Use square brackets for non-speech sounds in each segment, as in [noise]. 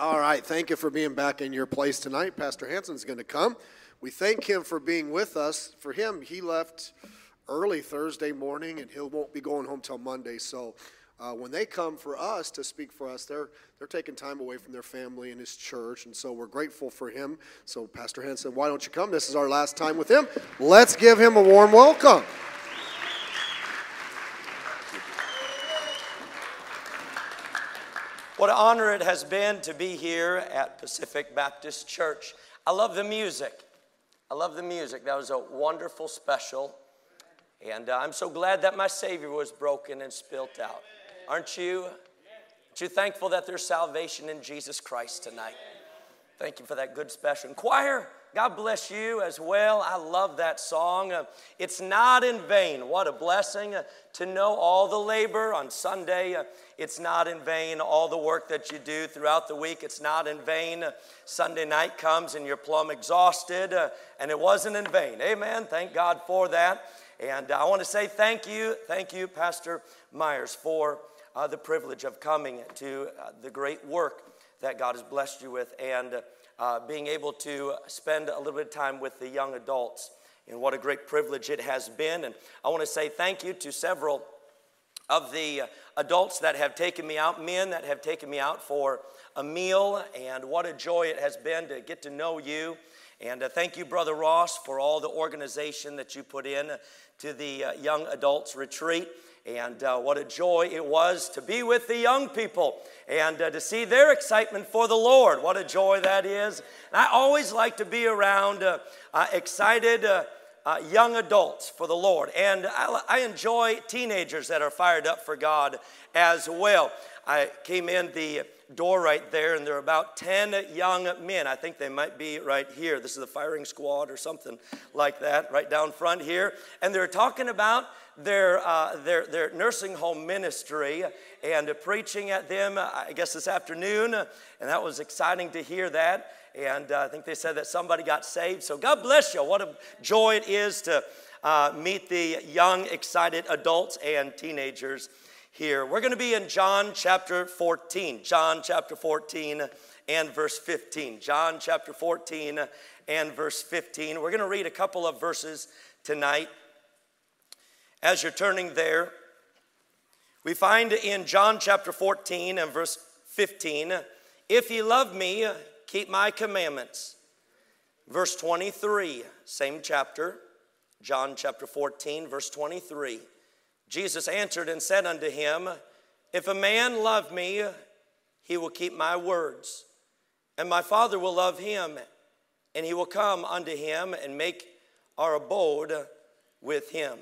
All right, thank you for being back in your place tonight. Pastor Hanson's going to come. We thank him for being with us. For him, he left early Thursday morning, and he won't be going home till Monday. So uh, when they come for us to speak for us, they're they're taking time away from their family and his church, and so we're grateful for him. So Pastor Hanson, why don't you come? This is our last time with him. Let's give him a warm welcome. What an honor it has been to be here at Pacific Baptist Church. I love the music. I love the music. That was a wonderful special. And uh, I'm so glad that my Savior was broken and spilt out. Aren't you? Aren't you thankful that there's salvation in Jesus Christ tonight? Thank you for that good special. And choir, God bless you as well. I love that song. Uh, it's not in vain. What a blessing uh, to know all the labor on Sunday. Uh, it's not in vain. All the work that you do throughout the week, it's not in vain. Sunday night comes and you're plumb exhausted, and it wasn't in vain. Amen. Thank God for that. And I want to say thank you, thank you, Pastor Myers, for the privilege of coming to the great work that God has blessed you with. And uh, being able to spend a little bit of time with the young adults. And what a great privilege it has been. And I want to say thank you to several of the adults that have taken me out, men that have taken me out for a meal. And what a joy it has been to get to know you. And uh, thank you, Brother Ross, for all the organization that you put in to the uh, young adults retreat. And uh, what a joy it was to be with the young people and uh, to see their excitement for the Lord. What a joy that is. And I always like to be around uh, uh excited uh, uh, young adults for the Lord. And I, I, enjoy teenagers that are fired up for God as well. I came in the door right there, and there are about 10 young men. I think they might be right here. This is the firing squad or something like that, right down front here. And they're talking about their, uh, their, their nursing home ministry and uh, preaching at them, I guess, this afternoon. And that was exciting to hear that. And uh, I think they said that somebody got saved. So God bless you. What a joy it is to uh, meet the young, excited adults and teenagers here. We're going to be in John chapter 14. John chapter 14 and verse 15. John chapter 14 and verse 15. We're going to read a couple of verses tonight. As you're turning there, we find in John chapter 14 and verse 15, if ye love me, keep my commandments. Verse 23, same chapter, John chapter 14, verse 23. Jesus answered and said unto him, If a man love me, he will keep my words, and my Father will love him, and he will come unto him and make our abode with him.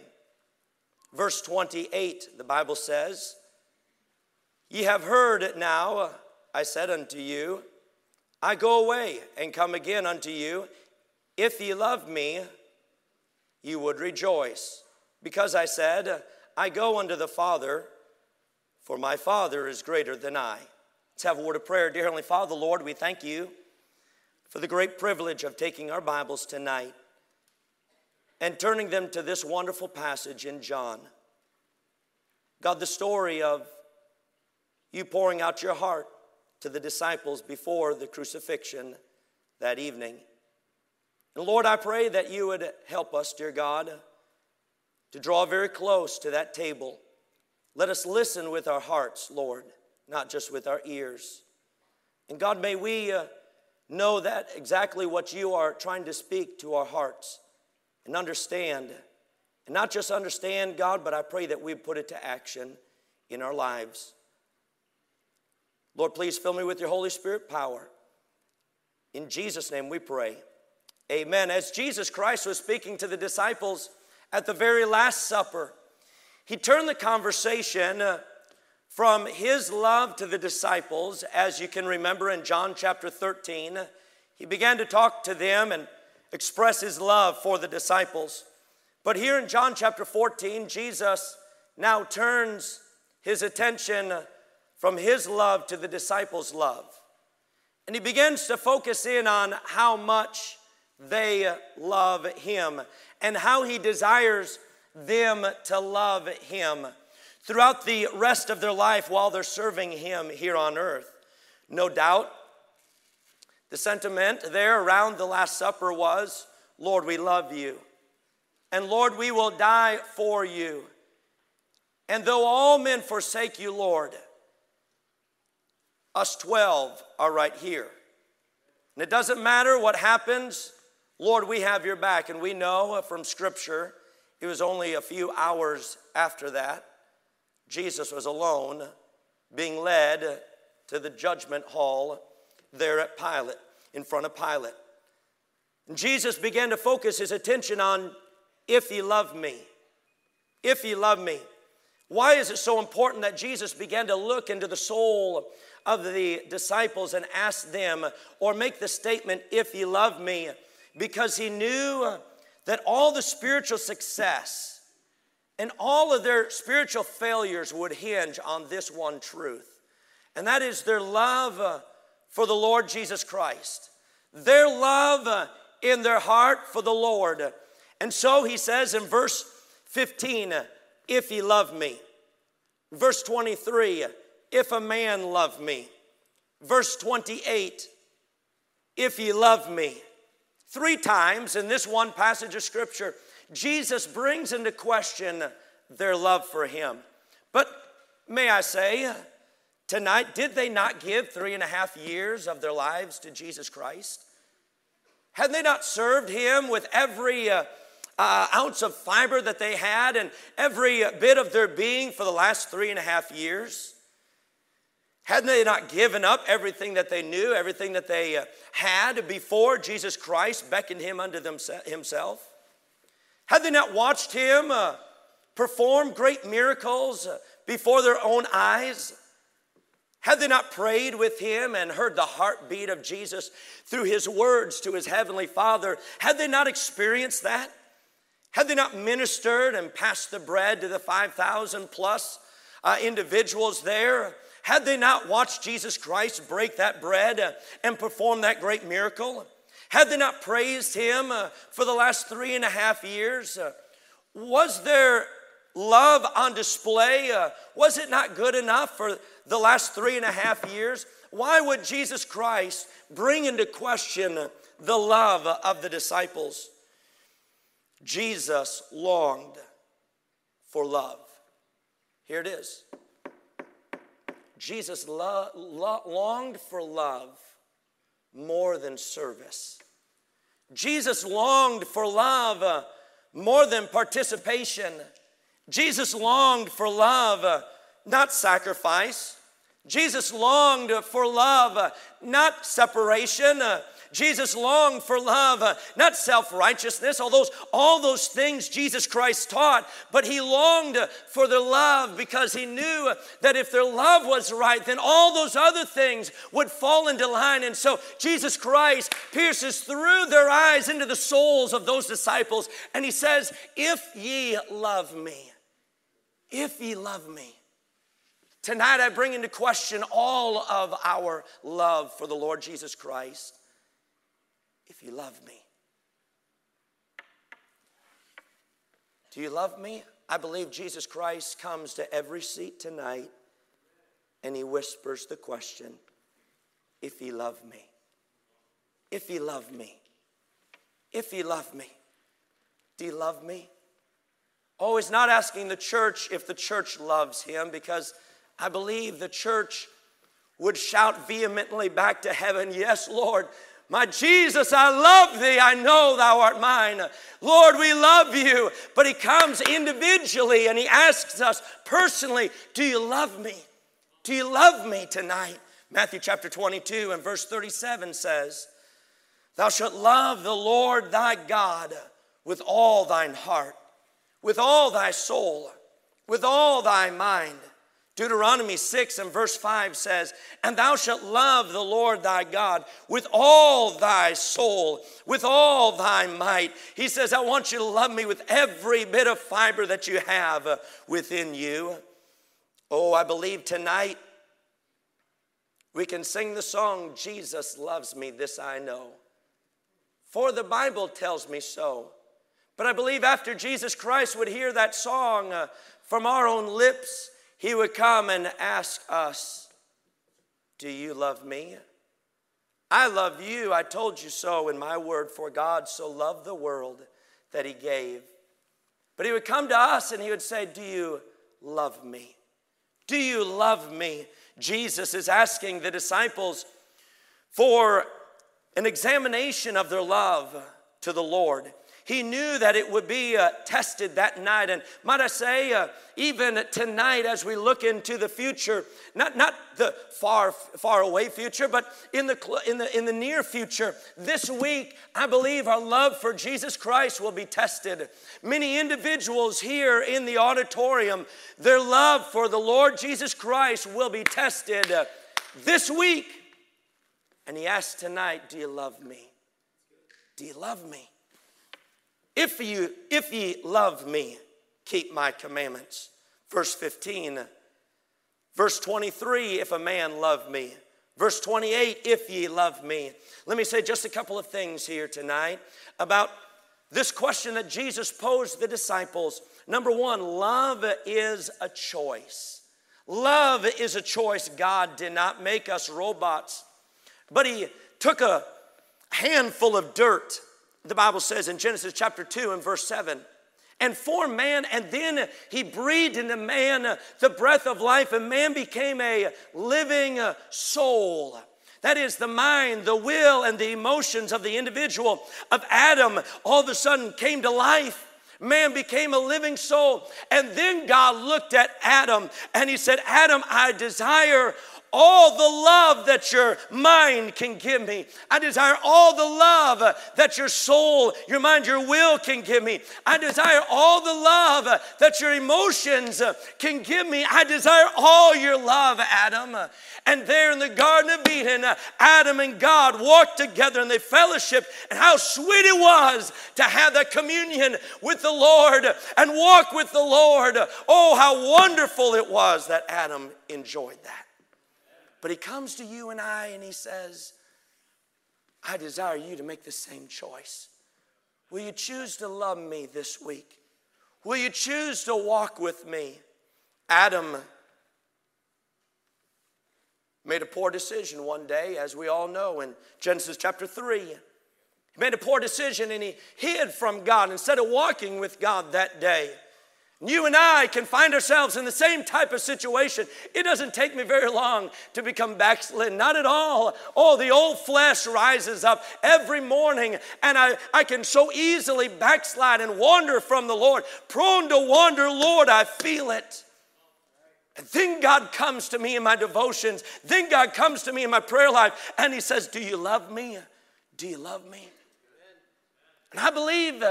Verse 28, the Bible says, Ye have heard now, I said unto you, I go away and come again unto you. If ye love me, you would rejoice. Because I said, I go unto the Father, for my Father is greater than I. Let's have a word of prayer. Dear Heavenly Father, Lord, we thank you for the great privilege of taking our Bibles tonight and turning them to this wonderful passage in John. God, the story of you pouring out your heart to the disciples before the crucifixion that evening. And Lord, I pray that you would help us, dear God, to draw very close to that table. Let us listen with our hearts, Lord, not just with our ears. And God, may we uh, know that exactly what you are trying to speak to our hearts and understand. And not just understand, God, but I pray that we put it to action in our lives. Lord, please fill me with your Holy Spirit power. In Jesus' name we pray. Amen. As Jesus Christ was speaking to the disciples at the very Last Supper, he turned the conversation uh, from his love to the disciples, as you can remember in John chapter 13. He began to talk to them and express his love for the disciples. But here in John chapter 14, Jesus now turns his attention from his love to the disciples' love. And he begins to focus in on how much they love him and how he desires them to love him throughout the rest of their life while they're serving him here on earth. No doubt, The sentiment there around the Last Supper was Lord, we love you. And Lord, we will die for you. And though all men forsake you, Lord, us 12 are right here. And it doesn't matter what happens, Lord, we have your back. And we know from Scripture, it was only a few hours after that, Jesus was alone, being led to the judgment hall there at Pilate, in front of Pilate. And Jesus began to focus his attention on if he loved me. If he loved me. Why is it so important that Jesus began to look into the soul of the disciples and ask them, or make the statement, if he loved me? Because he knew uh, that all the spiritual success and all of their spiritual failures would hinge on this one truth, and that is their love uh, for the Lord Jesus Christ, their love uh, in their heart for the Lord. And so he says in verse 15, if he love me. Verse 23, if a man love me. Verse 28, if he love me. Three times in this one passage of scripture, Jesus brings into question their love for him. But may I say, tonight, did they not give three and a half years of their lives to Jesus Christ? Had they not served him with every uh, uh, ounce of fiber that they had and every bit of their being for the last three and a half years? Hadn't they not given up everything that they knew, everything that they uh, had before Jesus Christ beckoned him unto himself? Had they not watched him uh, perform great miracles uh, before their own eyes? Had they not prayed with him and heard the heartbeat of Jesus through his words to his heavenly Father? Had they not experienced that? Had they not ministered and passed the bread to the 5,000 plus uh, individuals there? Had they not watched Jesus Christ break that bread uh, and perform that great miracle? Had they not praised him uh, for the last three and a half years? Uh, was their love on display? Was it not good enough for the last three and a half years? Why would Jesus Christ bring into question the love of the disciples? Jesus longed for love. Here it is. Jesus lo- lo- longed for love more than service. Jesus longed for love more than participation. Jesus longed for love, not sacrifice. Jesus longed for love, not separation. Uh, Jesus longed for love, uh, not self righteousness, all those, all those things Jesus Christ taught, but he longed for their love because he knew that if their love was right, then all those other things would fall into line. And so Jesus Christ pierces through their eyes into the souls of those disciples, and he says, If ye love me, if ye love me. Tonight, I bring into question all of our love for the Lord Jesus Christ if you love me. Do you love me? I believe Jesus Christ comes to every seat tonight and he whispers the question if he love me. If he love me. If he love me. Do you love me? Oh, he's not asking the church if the church loves him because I believe the church would shout vehemently back to heaven, Yes, Lord, my Jesus, I love thee. I know thou art mine. Lord, we love you. But he comes individually and he asks us personally, Do you love me? Do you love me tonight? Matthew chapter 22 and verse 37 says, Thou shalt love the Lord thy God with all thine heart, with all thy soul, with all thy mind Deuteronomy 6 and verse 5 says, And thou shalt love the Lord thy God with all thy soul, with all thy might. He says, I want you to love me with every bit of fiber that you have within you. Oh, I believe tonight we can sing the song, Jesus loves me, this I know. For the Bible tells me so. But I believe after Jesus Christ would hear that song uh, from our own lips, he would come and ask us, Do you love me? I love you. I told you so in my word, for God so loved the world that he gave. But he would come to us and he would say, Do you love me? Do you love me? Jesus is asking the disciples for an examination of their love to the Lord. He knew that it would be uh, tested that night. And might I say, uh, even tonight, as we look into the future, not, not the far, far away future, but in the, in, the, in the near future, this week, I believe our love for Jesus Christ will be tested. Many individuals here in the auditorium, their love for the Lord Jesus Christ will be tested uh, this week. And he asked tonight, Do you love me? Do you love me? If you if ye love me, keep my commandments. Verse 15. Verse 23, if a man love me. Verse 28, if ye love me. Let me say just a couple of things here tonight about this question that Jesus posed the disciples. Number one, love is a choice. Love is a choice. God did not make us robots, but He took a handful of dirt the Bible says in Genesis chapter 2 and verse 7 and formed man, and then he breathed into man the breath of life, and man became a living soul. That is the mind, the will, and the emotions of the individual of Adam all of a sudden came to life. Man became a living soul. And then God looked at Adam and he said, Adam, I desire all the love that your mind can give me. I desire all the love that your soul, your mind, your will can give me. I desire all the love that your emotions can give me. I desire all your love, Adam. And there in the Garden of Eden, Adam and God walked together and they fellowshiped. And how sweet it was to have that communion with the Lord and walk with the Lord. Oh, how wonderful it was that Adam enjoyed that. But he comes to you and I and he says, I desire you to make the same choice. Will you choose to love me this week? Will you choose to walk with me? Adam made a poor decision one day, as we all know in Genesis chapter 3. He made a poor decision and he hid from God instead of walking with God that day. You and I can find ourselves in the same type of situation. It doesn't take me very long to become backslidden, not at all. Oh, the old flesh rises up every morning, and I, I can so easily backslide and wander from the Lord. Prone to wander, Lord, I feel it. And then God comes to me in my devotions. Then God comes to me in my prayer life, and He says, Do you love me? Do you love me? And I believe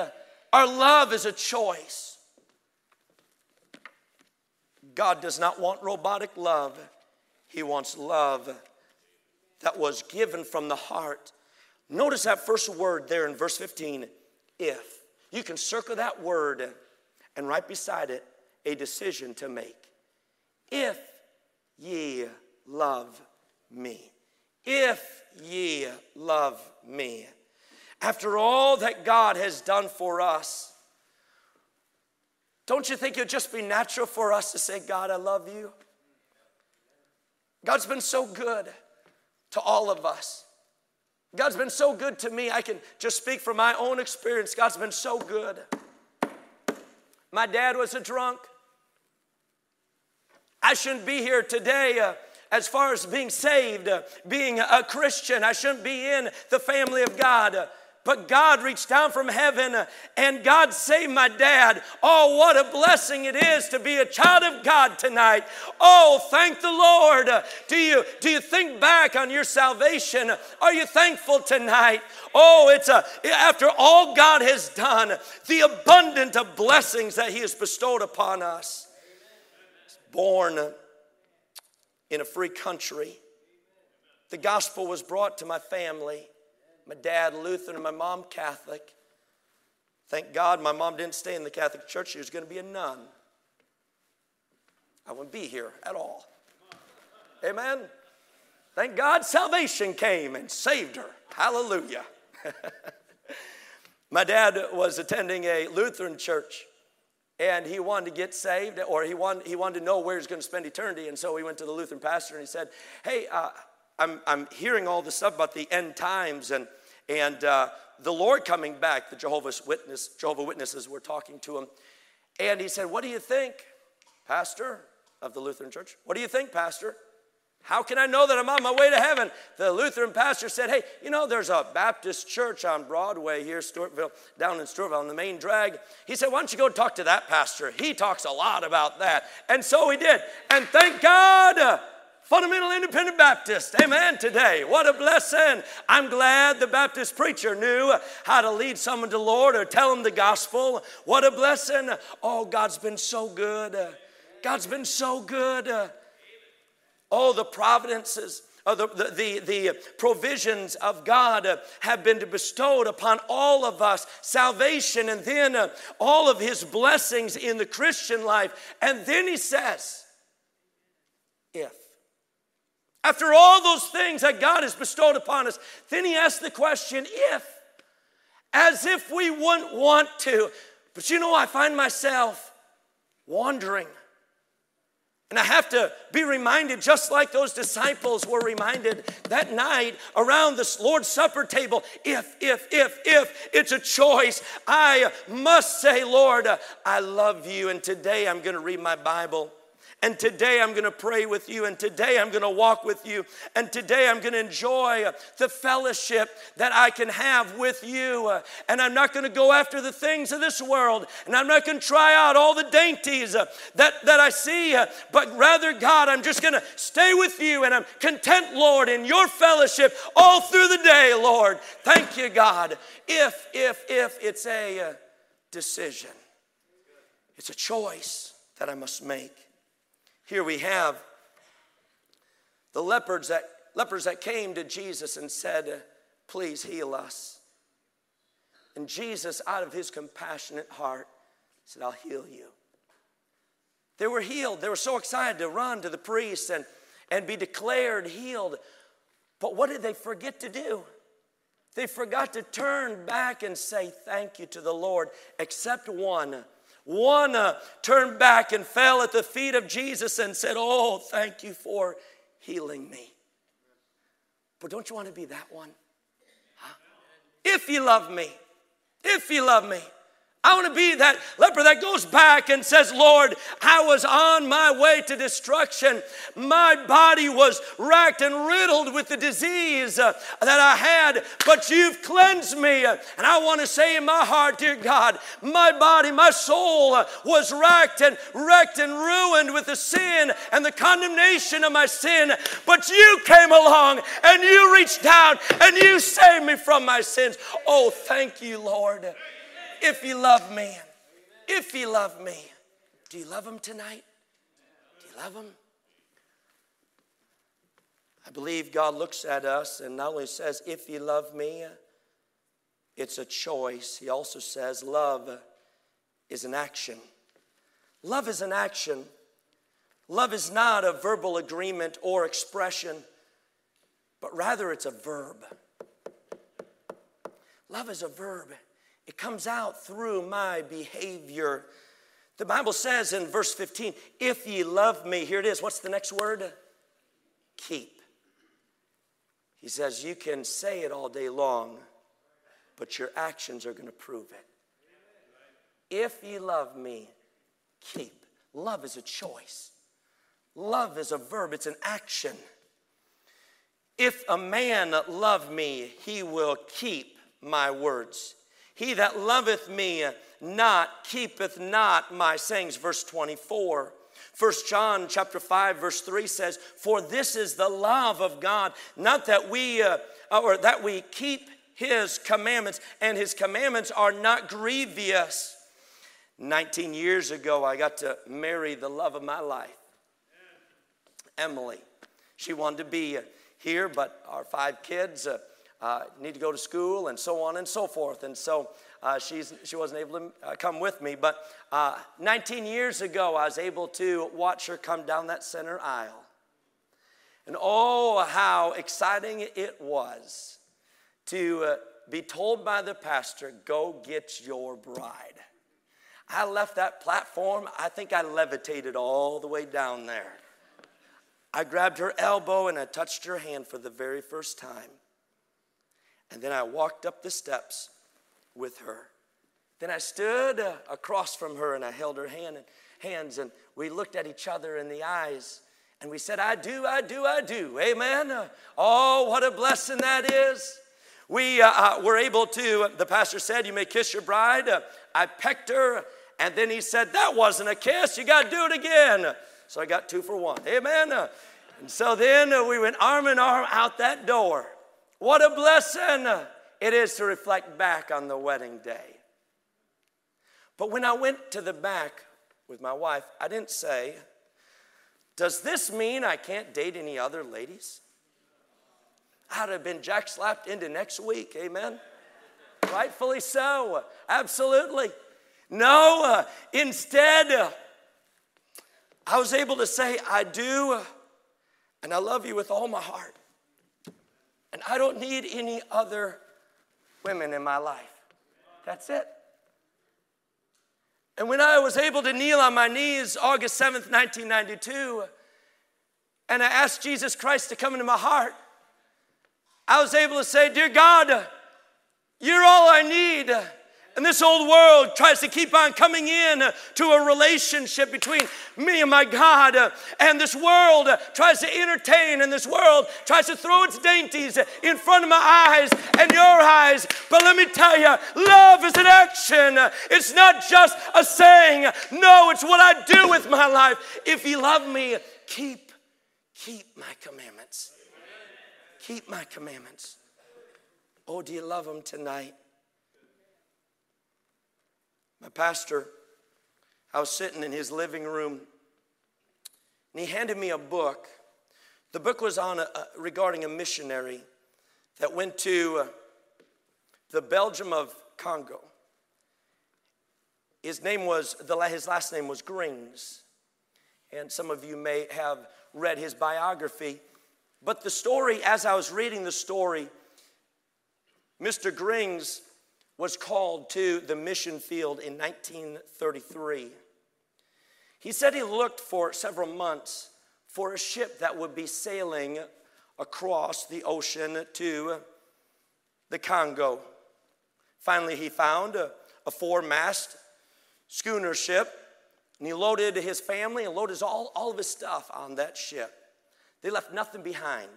our love is a choice. God does not want robotic love, He wants love that was given from the heart. Notice that first word there in verse 15 if. You can circle that word and right beside it, a decision to make. If ye love me. If ye love me. After all that God has done for us, don't you think it would just be natural for us to say, God, I love you? God's been so good to all of us. God's been so good to me. I can just speak from my own experience. God's been so good. My dad was a drunk. I shouldn't be here today uh, as far as being saved, uh, being a Christian. I shouldn't be in the family of God. But God reached down from heaven uh, and God saved my dad. Oh, what a blessing it is to be a child of God tonight. Oh, thank the Lord. Do you, do you think back on your salvation? Are you thankful tonight? Oh, it's a, after all God has done, the abundant of blessings that He has bestowed upon us. Born in a free country, the gospel was brought to my family my dad Lutheran and my mom Catholic. Thank God my mom didn't stay in the Catholic Church. She was going to be a nun. I wouldn't be here at all. Amen. Thank God salvation came and saved her. Hallelujah. [laughs] my dad was attending a Lutheran church and he wanted to get saved or he wanted, he wanted to know where he's going to spend eternity. And so he went to the Lutheran pastor and he said, Hey, uh, I'm, I'm hearing all this stuff about the end times and, and uh, the Lord coming back. The Jehovah's Witness, Jehovah Witnesses were talking to him. And he said, What do you think, Pastor of the Lutheran Church? What do you think, Pastor? How can I know that I'm on my way to heaven? The Lutheran pastor said, Hey, you know, there's a Baptist church on Broadway here, Stewartville, down in Stewartville, on the main drag. He said, Why don't you go talk to that pastor? He talks a lot about that. And so he did. And thank God, fundamental independent Baptist. Amen. Today. What a blessing. I'm glad the Baptist preacher knew how to lead someone to the Lord or tell them the gospel. What a blessing. Oh, God's been so good. God's been so good. Oh, the providences. Uh, the, the, the, provisions of God uh, have been bestowed upon all of us salvation and then uh, all of his blessings in the Christian life. And then he says. After all those things that God has bestowed upon us, then he asks the question, if. As if we wouldn't want to. But you know, I find myself wandering and I have to be reminded, just like those disciples were reminded that night around the Lord's Supper table if, if, if, if it's a choice, I must say, Lord, I love you. And today I'm going to read my Bible. And today I'm going to pray with you. And today I'm going to walk with you. And today I'm going to enjoy the fellowship that I can have with you. And I'm not going to go after the things of this world. And I'm not going to try out all the dainties that, that I see. But rather, God, I'm just going to stay with you. And I'm content, Lord, in your fellowship all through the day, Lord. Thank you, God. If, if, if it's a uh, decision, it's a choice that I must make. Here we have the lepers that, lepers that came to Jesus and said, Please heal us. And Jesus, out of his compassionate heart, said, I'll heal you. They were healed. They were so excited to run to the priest and, and be declared healed. But what did they forget to do? They forgot to turn back and say thank you to the Lord, except one one uh, turned back and fell at the feet of Jesus and said, Oh, thank you for healing me. But don't you want to be that one? Huh? If you love me, if you love me, I want to be that leper that goes back and says, Lord, I was on my way to destruction. My body was racked and riddled with the disease uh, that I had, but you've cleansed me. And I want to say in my heart, dear God, my body, my soul uh, was racked and wrecked and ruined with the sin and the condemnation of my sin. But you came along and you reached down and you saved me from my sins. Oh, thank you, Lord if you love me. If you love me. Do you love him tonight? Do you love him? I believe God looks at us and not only says, if you love me, it's a choice. He also says, love is an action. Love is an action. Love is not a verbal agreement or expression, but rather it's a verb. Love is a verb. It comes out through my behavior. The Bible says in verse 15, if ye love me, here it is. What's the next word? Keep. He says, you can say it all day long, but your actions are going to prove it. If ye love me, keep. Love is a choice, love is a verb, it's an action. If a man love me, he will keep my words. He that loveth me not keepeth not my sayings. Verse 24. First John chapter 5 verse 3 says, "For this is the love of God, not that we uh, or that we keep his commandments, and his commandments are not grievous." 19 years ago, I got to marry the love of my life, Emily. She wanted to be here, but our five kids uh, uh, need to go to school and so on and so forth. And so uh, she's, she wasn't able to uh, come with me. But uh, 19 years ago, I was able to watch her come down that center aisle. And oh, how exciting it was to uh, be told by the pastor, go get your bride. I left that platform, I think I levitated all the way down there. I grabbed her elbow and I touched her hand for the very first time. And then I walked up the steps with her. Then I stood uh, across from her and I held her hand and hands and we looked at each other in the eyes and we said, I do, I do, I do. Amen. Uh, oh, what a blessing that is. We uh, uh, were able to, the pastor said, You may kiss your bride. I pecked her, and then he said, That wasn't a kiss. You got to do it again. So I got two for one. Amen. And so then we went arm in arm out that door. What a blessing it is to reflect back on the wedding day. But when I went to the back with my wife, I didn't say, Does this mean I can't date any other ladies? I'd have been jack slapped into next week, amen? Rightfully so, absolutely. No, instead, I was able to say, I do, and I love you with all my heart. And I don't need any other women in my life. That's it. And when I was able to kneel on my knees August 7th, 1992, and I asked Jesus Christ to come into my heart, I was able to say, Dear God, you're all I need. And this old world tries to keep on coming in uh, to a relationship between me and my God. Uh, and this world uh, tries to entertain, and this world tries to throw its dainties in front of my eyes and your eyes. But let me tell you, love is an action. It's not just a saying. No, it's what I do with my life. If you love me, keep, keep my commandments. Keep my commandments. Oh, do you love them tonight? My pastor, I was sitting in his living room, and he handed me a book. The book was on a, a, regarding a missionary that went to uh, the Belgium of Congo. His name was, the, his last name was Grings. And some of you may have read his biography. But the story, as I was reading the story, Mr. Grings was called to the mission field in 1933. He said he looked for several months for a ship that would be sailing across the ocean to the Congo. Finally, he found a, a four mast schooner ship, and he loaded his family and loaded all, all of his stuff on that ship. They left nothing behind.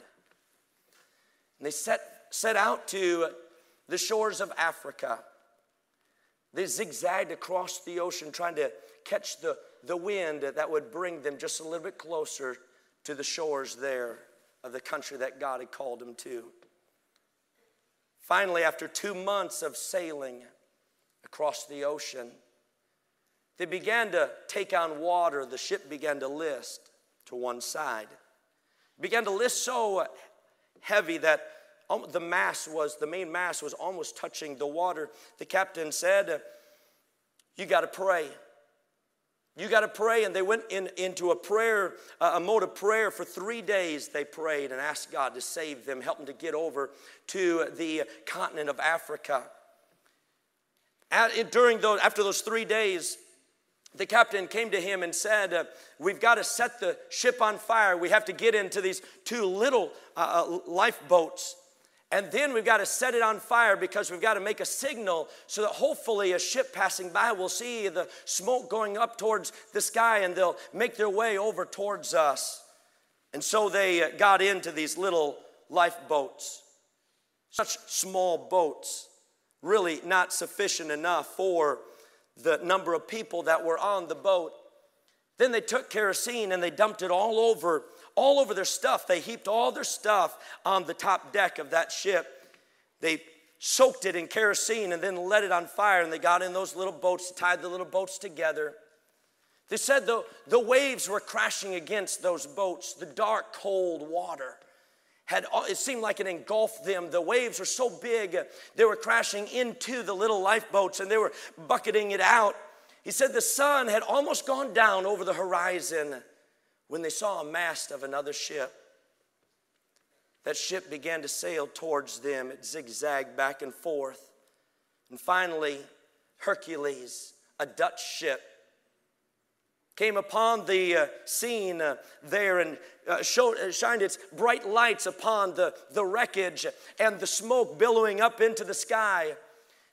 And they set, set out to the shores of Africa. They zigzagged across the ocean trying to catch the, the wind that would bring them just a little bit closer to the shores there of the country that God had called them to. Finally, after two months of sailing across the ocean, they began to take on water. The ship began to list to one side. It began to list so heavy that the mass was, the main mass was almost touching the water. The captain said, You got to pray. You got to pray. And they went in, into a prayer, a mode of prayer for three days. They prayed and asked God to save them, help them to get over to the continent of Africa. At, during those, after those three days, the captain came to him and said, uh, We've got to set the ship on fire. We have to get into these two little uh, uh lifeboats. And then we've got to set it on fire because we've got to make a signal so that hopefully a ship passing by will see the smoke going up towards the sky and they'll make their way over towards us. And so they uh, got into these little lifeboats, such small boats, really not sufficient enough for the number of people that were on the boat. Then they took kerosene and they dumped it all over all over their stuff. They heaped all their stuff on the top deck of that ship. They soaked it in kerosene and then let it on fire, and they got in those little boats, tied the little boats together. They said the, the waves were crashing against those boats, the dark, cold water. Had, it seemed like it engulfed them. The waves were so big, they were crashing into the little lifeboats and they were bucketing it out. He said the sun had almost gone down over the horizon when they saw a mast of another ship. That ship began to sail towards them. It zigzagged back and forth. And finally, Hercules, a Dutch ship, came upon the uh, scene uh, there and uh, showed, shined its bright lights upon the, the wreckage and the smoke billowing up into the sky.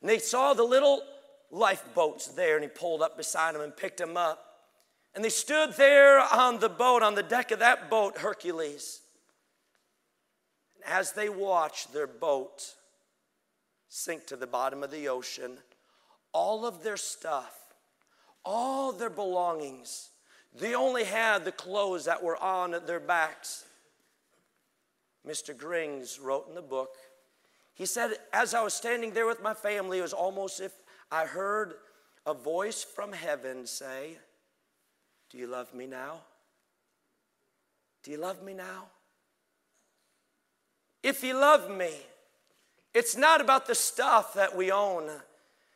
And they saw the little lifeboats there, and he pulled up beside them and picked them up. And they stood there on the boat, on the deck of that boat, Hercules. And as they watched their boat sink to the bottom of the ocean, all of their stuff, all their belongings, they only had the clothes that were on their backs. Mr. Grings wrote in the book, he said, As I was standing there with my family, it was almost if I heard a voice from heaven say, Do you love me now? Do you love me now? If you love me, it's not about the stuff that we own.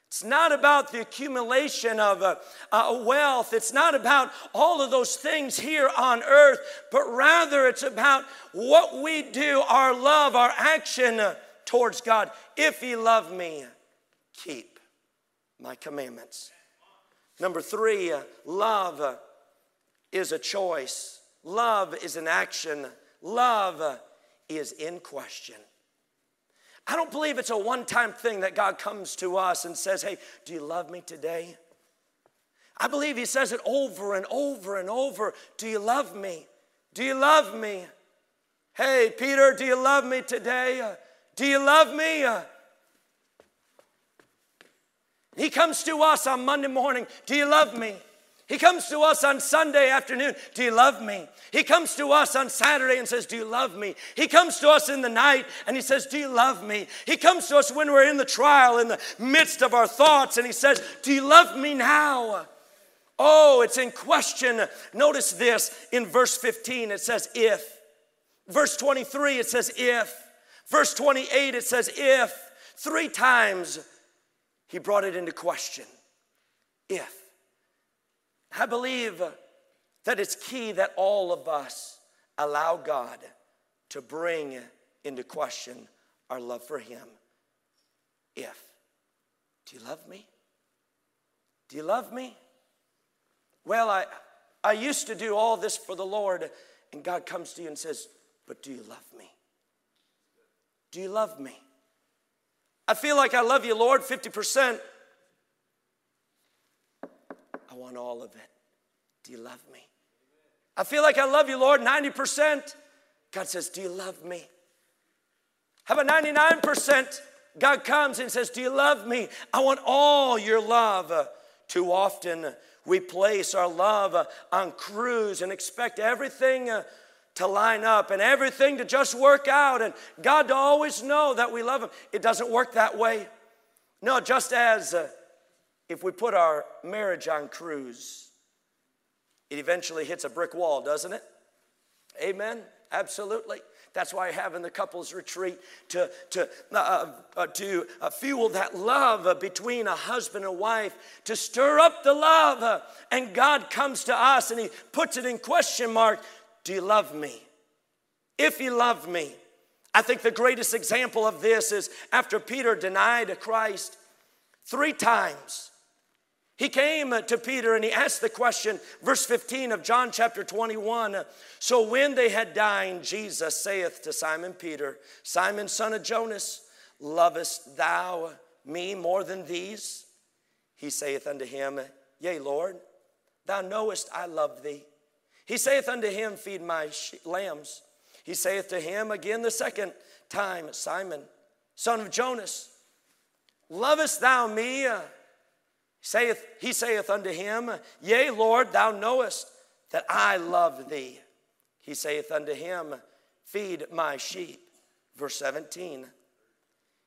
It's not about the accumulation of uh, uh, wealth. It's not about all of those things here on earth, but rather it's about what we do, our love, our action towards God. If you love me, keep my commandments. Number three, uh, love is a choice, love is an action, love is in question. I don't believe it's a one time thing that God comes to us and says, Hey, do you love me today? I believe He says it over and over and over Do you love me? Do you love me? Hey, Peter, do you love me today? Do you love me? He comes to us on Monday morning Do you love me? He comes to us on Sunday afternoon, Do you love me? He comes to us on Saturday and says, Do you love me? He comes to us in the night and he says, Do you love me? He comes to us when we're in the trial, in the midst of our thoughts, and he says, Do you love me now? Oh, it's in question. Notice this in verse 15, it says, If. Verse 23, it says, If. Verse 28, it says, If. Three times he brought it into question. If. I believe that it's key that all of us allow God to bring into question our love for Him. If. Do you love me? Do you love me? Well, I, I used to do all this for the Lord, and God comes to you and says, But do you love me? Do you love me? I feel like I love you, Lord, 50%. I want all of it. Do you love me? I feel like I love you, Lord, 90%. God says, Do you love me? How about 99%? God comes and says, Do you love me? I want all your love. Too often we place our love on cruise and expect everything to line up and everything to just work out and God to always know that we love Him. It doesn't work that way. No, just as if we put our marriage on cruise, it eventually hits a brick wall, doesn't it? Amen? Absolutely. That's why having the couples retreat to, to, uh, uh, to uh, fuel that love between a husband and wife, to stir up the love. Uh, and God comes to us and He puts it in question mark Do you love me? If you love me. I think the greatest example of this is after Peter denied Christ three times. He came to Peter and he asked the question, verse 15 of John chapter 21. So when they had dined, Jesus saith to Simon Peter, Simon, son of Jonas, lovest thou me more than these? He saith unto him, Yea, Lord, thou knowest I love thee. He saith unto him, Feed my lambs. He saith to him again the second time, Simon, son of Jonas, lovest thou me? Saith, he saith unto him, Yea, Lord, thou knowest that I love thee. He saith unto him, Feed my sheep. Verse 17.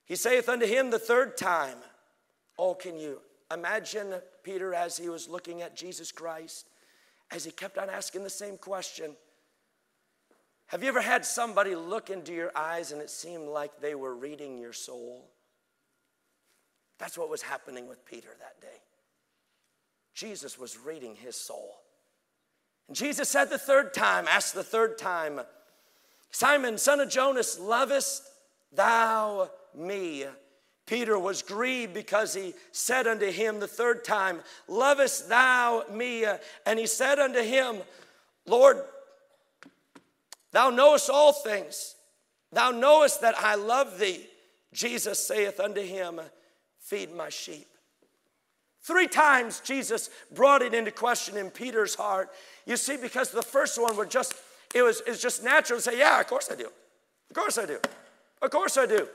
He saith unto him the third time, Oh, can you imagine Peter as he was looking at Jesus Christ, as he kept on asking the same question? Have you ever had somebody look into your eyes and it seemed like they were reading your soul? That's what was happening with Peter that day. Jesus was reading his soul. And Jesus said the third time, asked the third time, Simon, son of Jonas, lovest thou me? Peter was grieved because he said unto him the third time, Lovest thou me? And he said unto him, Lord, thou knowest all things. Thou knowest that I love thee. Jesus saith unto him, Feed my sheep. Three times Jesus brought it into question in Peter's heart. You see, because the first one were just, it was, it was just natural to say, Yeah, of course I do. Of course I do. Of course I do.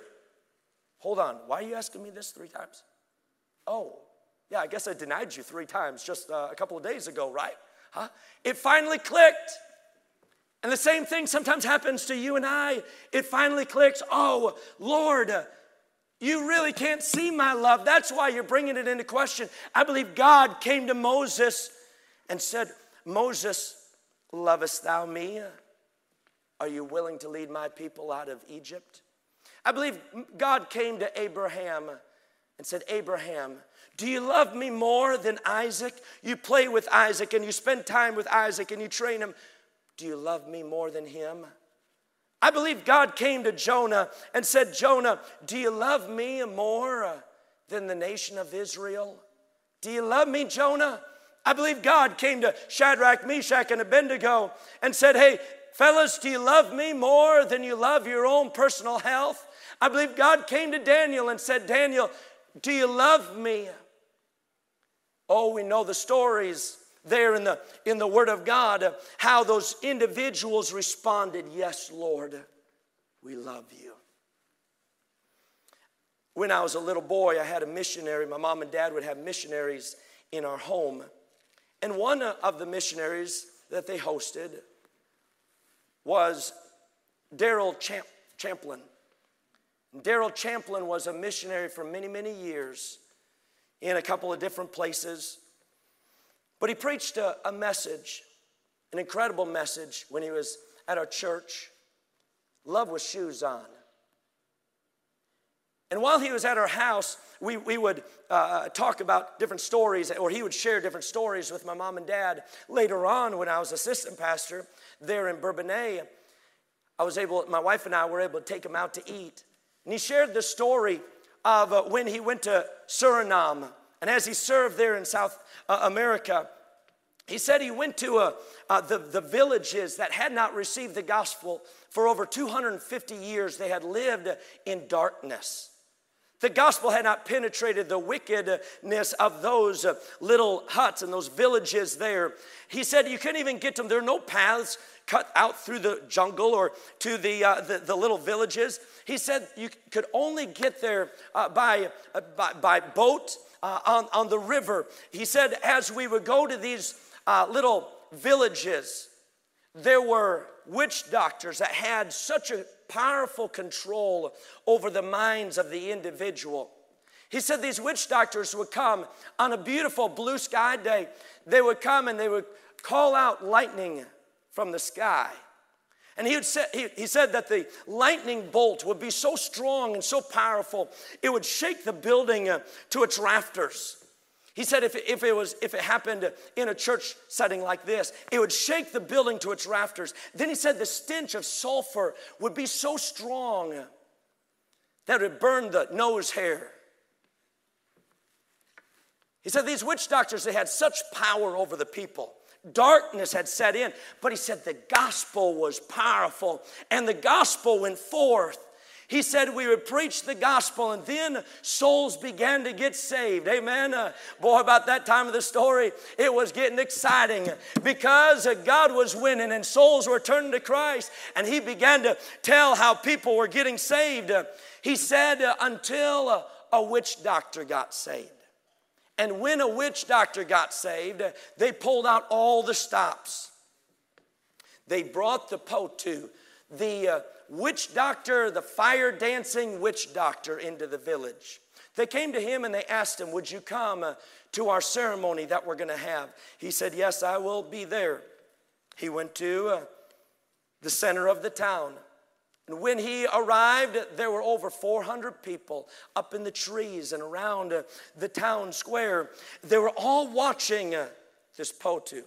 Hold on, why are you asking me this three times? Oh, yeah, I guess I denied you three times just uh, a couple of days ago, right? Huh? It finally clicked. And the same thing sometimes happens to you and I. It finally clicks. Oh, Lord, you really can't see my love. That's why you're bringing it into question. I believe God came to Moses and said, Moses, lovest thou me? Are you willing to lead my people out of Egypt? I believe God came to Abraham and said, Abraham, do you love me more than Isaac? You play with Isaac and you spend time with Isaac and you train him. Do you love me more than him? I believe God came to Jonah and said, Jonah, do you love me more uh, than the nation of Israel? Do you love me, Jonah? I believe God came to Shadrach, Meshach, and Abednego and said, Hey, fellas, do you love me more than you love your own personal health? I believe God came to Daniel and said, Daniel, do you love me? Oh, we know the stories there in the, in the Word of God, how those individuals responded, Yes, Lord, we love you. When I was a little boy, I had a missionary. My mom and dad would have missionaries in our home. And one of the missionaries that they hosted was Daryl Champ- Champlin. Daryl Champlin was a missionary for many, many years in a couple of different places. But he preached a, a message, an incredible message, when he was at our church love with shoes on. And while he was at our house, we, we would uh, talk about different stories, or he would share different stories with my mom and dad. Later on, when I was assistant pastor there in Bourbonnais, I was able, my wife and I were able to take him out to eat. And he shared the story of uh, when he went to Suriname. And as he served there in South uh, America, he said he went to uh, uh, the, the villages that had not received the gospel for over 250 years. They had lived in darkness. The gospel had not penetrated the wickedness of those uh, little huts and those villages there. He said you couldn't even get to them. There are no paths cut out through the jungle or to the, uh, the, the, little villages. He said you could only get there uh, by, uh, by, by, boat uh, on, on the river. He said as we would go to these uh, little villages, there were witch doctors that had such a powerful control over the minds of the individual. He said these witch doctors would come on a beautiful blue sky day. They would come and they would call out lightning from the sky. And he, say, he, he said that the lightning bolt would be so strong and so powerful, it would shake the building uh, to its rafters. He said if, if, it was, if it happened in a church setting like this, it would shake the building to its rafters. Then he said the stench of sulfur would be so strong that it would burn the nose hair. He said these witch doctors, they had such power over the people darkness had set in. But he said the gospel was powerful and the gospel went forth. He said we would preach the gospel and then souls began to get saved. Amen. Uh, boy, about that time of the story, it was getting exciting because uh, God was winning and souls were turning to Christ. And he began to tell how people were getting saved. Uh, he said, uh, until uh, a witch doctor got saved. And when a witch doctor got saved, they pulled out all the stops. They brought the potu, the uh, witch doctor, the fire dancing witch doctor, into the village. They came to him and they asked him, Would you come uh, to our ceremony that we're going to have? He said, Yes, I will be there. He went to uh, the center of the town. And when he arrived, there were over 400 people up in the trees and around uh, the town square. They were all watching uh, this potu.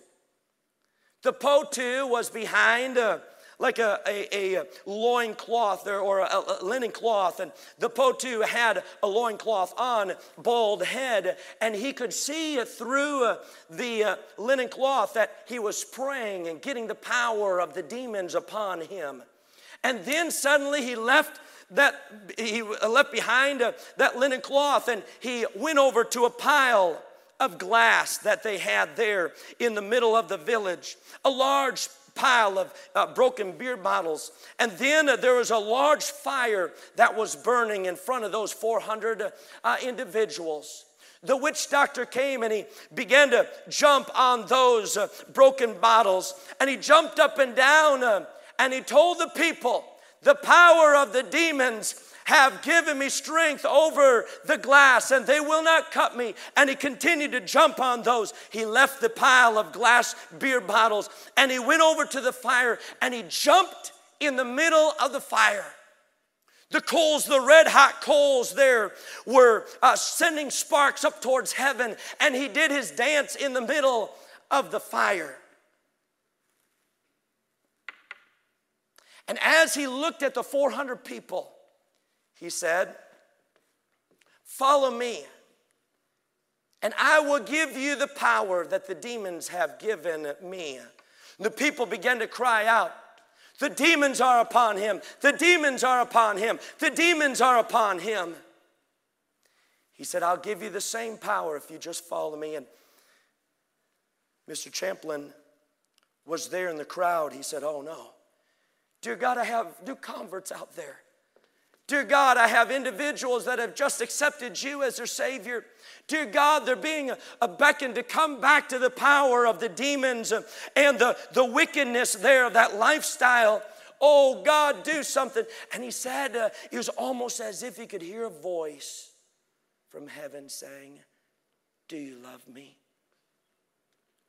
The potu was behind uh, like a, a, a loin cloth or, a, a, linen cloth, and the potu had a loin cloth on, bald head, and he could see through uh, the uh, linen cloth that he was praying and getting the power of the demons upon him. And then suddenly he left that he left behind uh, that linen cloth and he went over to a pile of glass that they had there in the middle of the village, a large pile of uh, broken beer bottles. And then uh, there was a large fire that was burning in front of those 400 uh, individuals. The witch doctor came and he began to jump on those uh, broken bottles. And he jumped up and down uh, and he told the people, the power of the demons have given me strength over the glass and they will not cut me. And he continued to jump on those. He left the pile of glass beer bottles and he went over to the fire and he jumped in the middle of the fire. The coals, the red hot coals there, were uh, sending sparks up towards heaven, and he did his dance in the middle of the fire. And as he looked at the 400 people, he said, Follow me, and I will give you the power that the demons have given me. The people began to cry out, The demons are upon him, the demons are upon him, the demons are upon him. He said, I'll give you the same power if you just follow me. And Mr. Champlin was there in the crowd. He said, Oh no. Dear God, I have new converts out there. Dear God, I have individuals that have just accepted you as their Savior. Dear God, they're being a beckoned to come back to the power of the demons and the, the wickedness there of that lifestyle. Oh, God, do something. And he said, uh, it was almost as if he could hear a voice from heaven saying, Do you love me?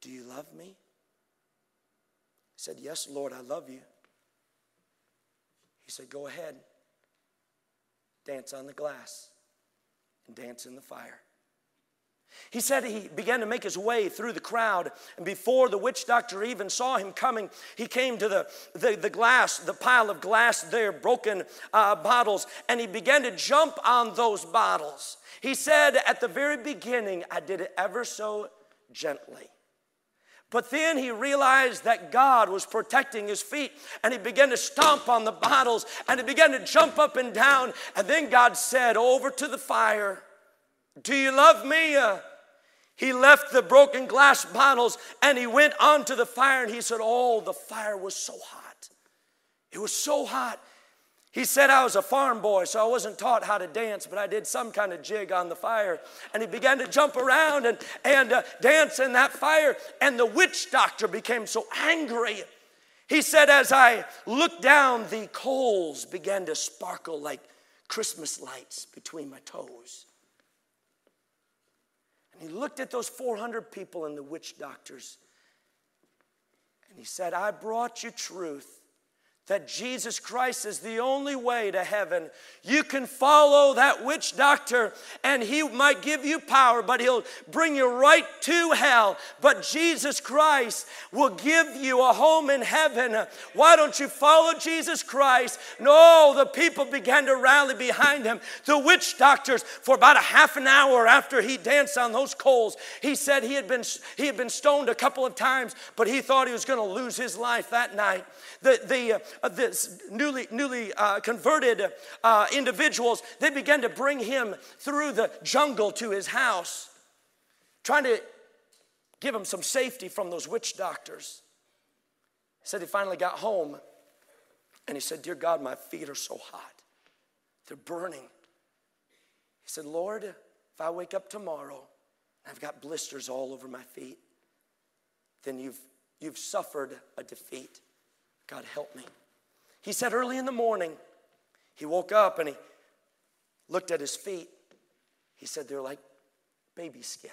Do you love me? He said, Yes, Lord, I love you. He said, Go ahead, dance on the glass and dance in the fire. He said he began to make his way through the crowd, and before the witch doctor even saw him coming, he came to the, the, the glass, the pile of glass there, broken uh, bottles, and he began to jump on those bottles. He said, At the very beginning, I did it ever so gently. But then he realized that God was protecting his feet and he began to stomp on the bottles and he began to jump up and down. And then God said, Over to the fire. Do you love me? Uh, he left the broken glass bottles and he went onto the fire and he said, Oh, the fire was so hot. It was so hot. He said I was a farm boy, so I wasn't taught how to dance, but I did some kind of jig on the fire. And he began to jump around and, and uh, dance in that fire. And the witch doctor became so angry. He said, As I looked down, the coals began to sparkle like Christmas lights between my toes. And he looked at those 400 people and the witch doctors. And he said, I brought you truth that Jesus Christ is the only way to heaven. You can follow that witch doctor and he might give you power, but he'll bring you right to hell. But Jesus Christ will give you a home in heaven. Why don't you follow Jesus Christ? No, the people began to rally behind him. The witch doctors, for about a half an hour after he danced on those coals, he said he had been, he had been stoned a couple of times, but he thought he was going to lose his life that night. The, the, this newly, newly uh, converted uh, individuals, they began to bring him through the jungle to his house, trying to give him some safety from those witch doctors. He said he finally got home and he said, Dear God, my feet are so hot. They're burning. He said, Lord, if I wake up tomorrow and I've got blisters all over my feet, then you've, you've suffered a defeat. God, help me. He said early in the morning, he woke up and he looked at his feet. He said they're like baby skin,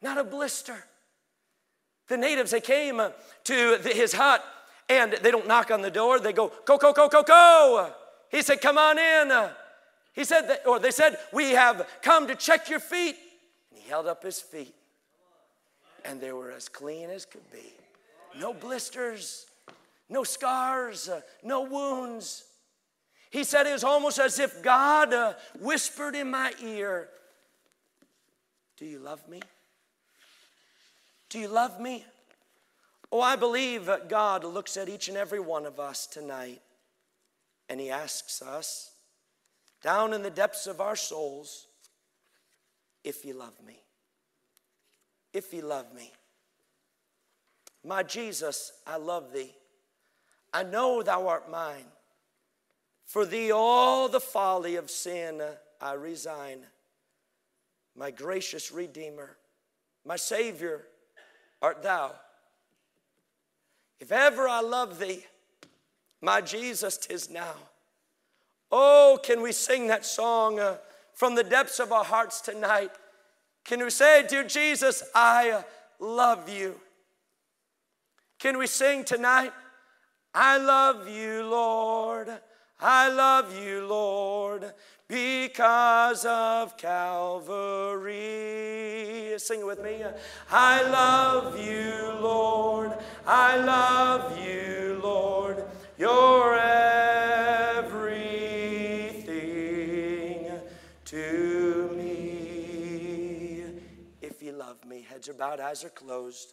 not a blister. The natives, they came uh, to his hut and they don't knock on the door. They go, go, go, go, go, go. He said, come on in. He said, that, or they said, we have come to check your feet. And he held up his feet and they were as clean as could be no blisters, no scars, uh, no wounds. He said it was almost as if God uh, whispered in my ear, Do you love me? Do you love me? Oh, I believe that God looks at each and every one of us tonight and He asks us, down in the depths of our souls, if you love me. If you love me. My Jesus, I love thee. I know thou art mine. For thee all the folly of sin I resign. My gracious Redeemer, my Savior art thou. If ever I love thee, my Jesus, tis now. Oh, can we sing that song uh, from the depths of our hearts tonight? Can we say, Dear Jesus, I love you? Can we sing tonight? I love you, Lord. I love you, Lord, because of Calvary. Sing it with me. I love you, Lord. I love you, Lord. You're everything to me. If you love me, heads are bowed, eyes are closed.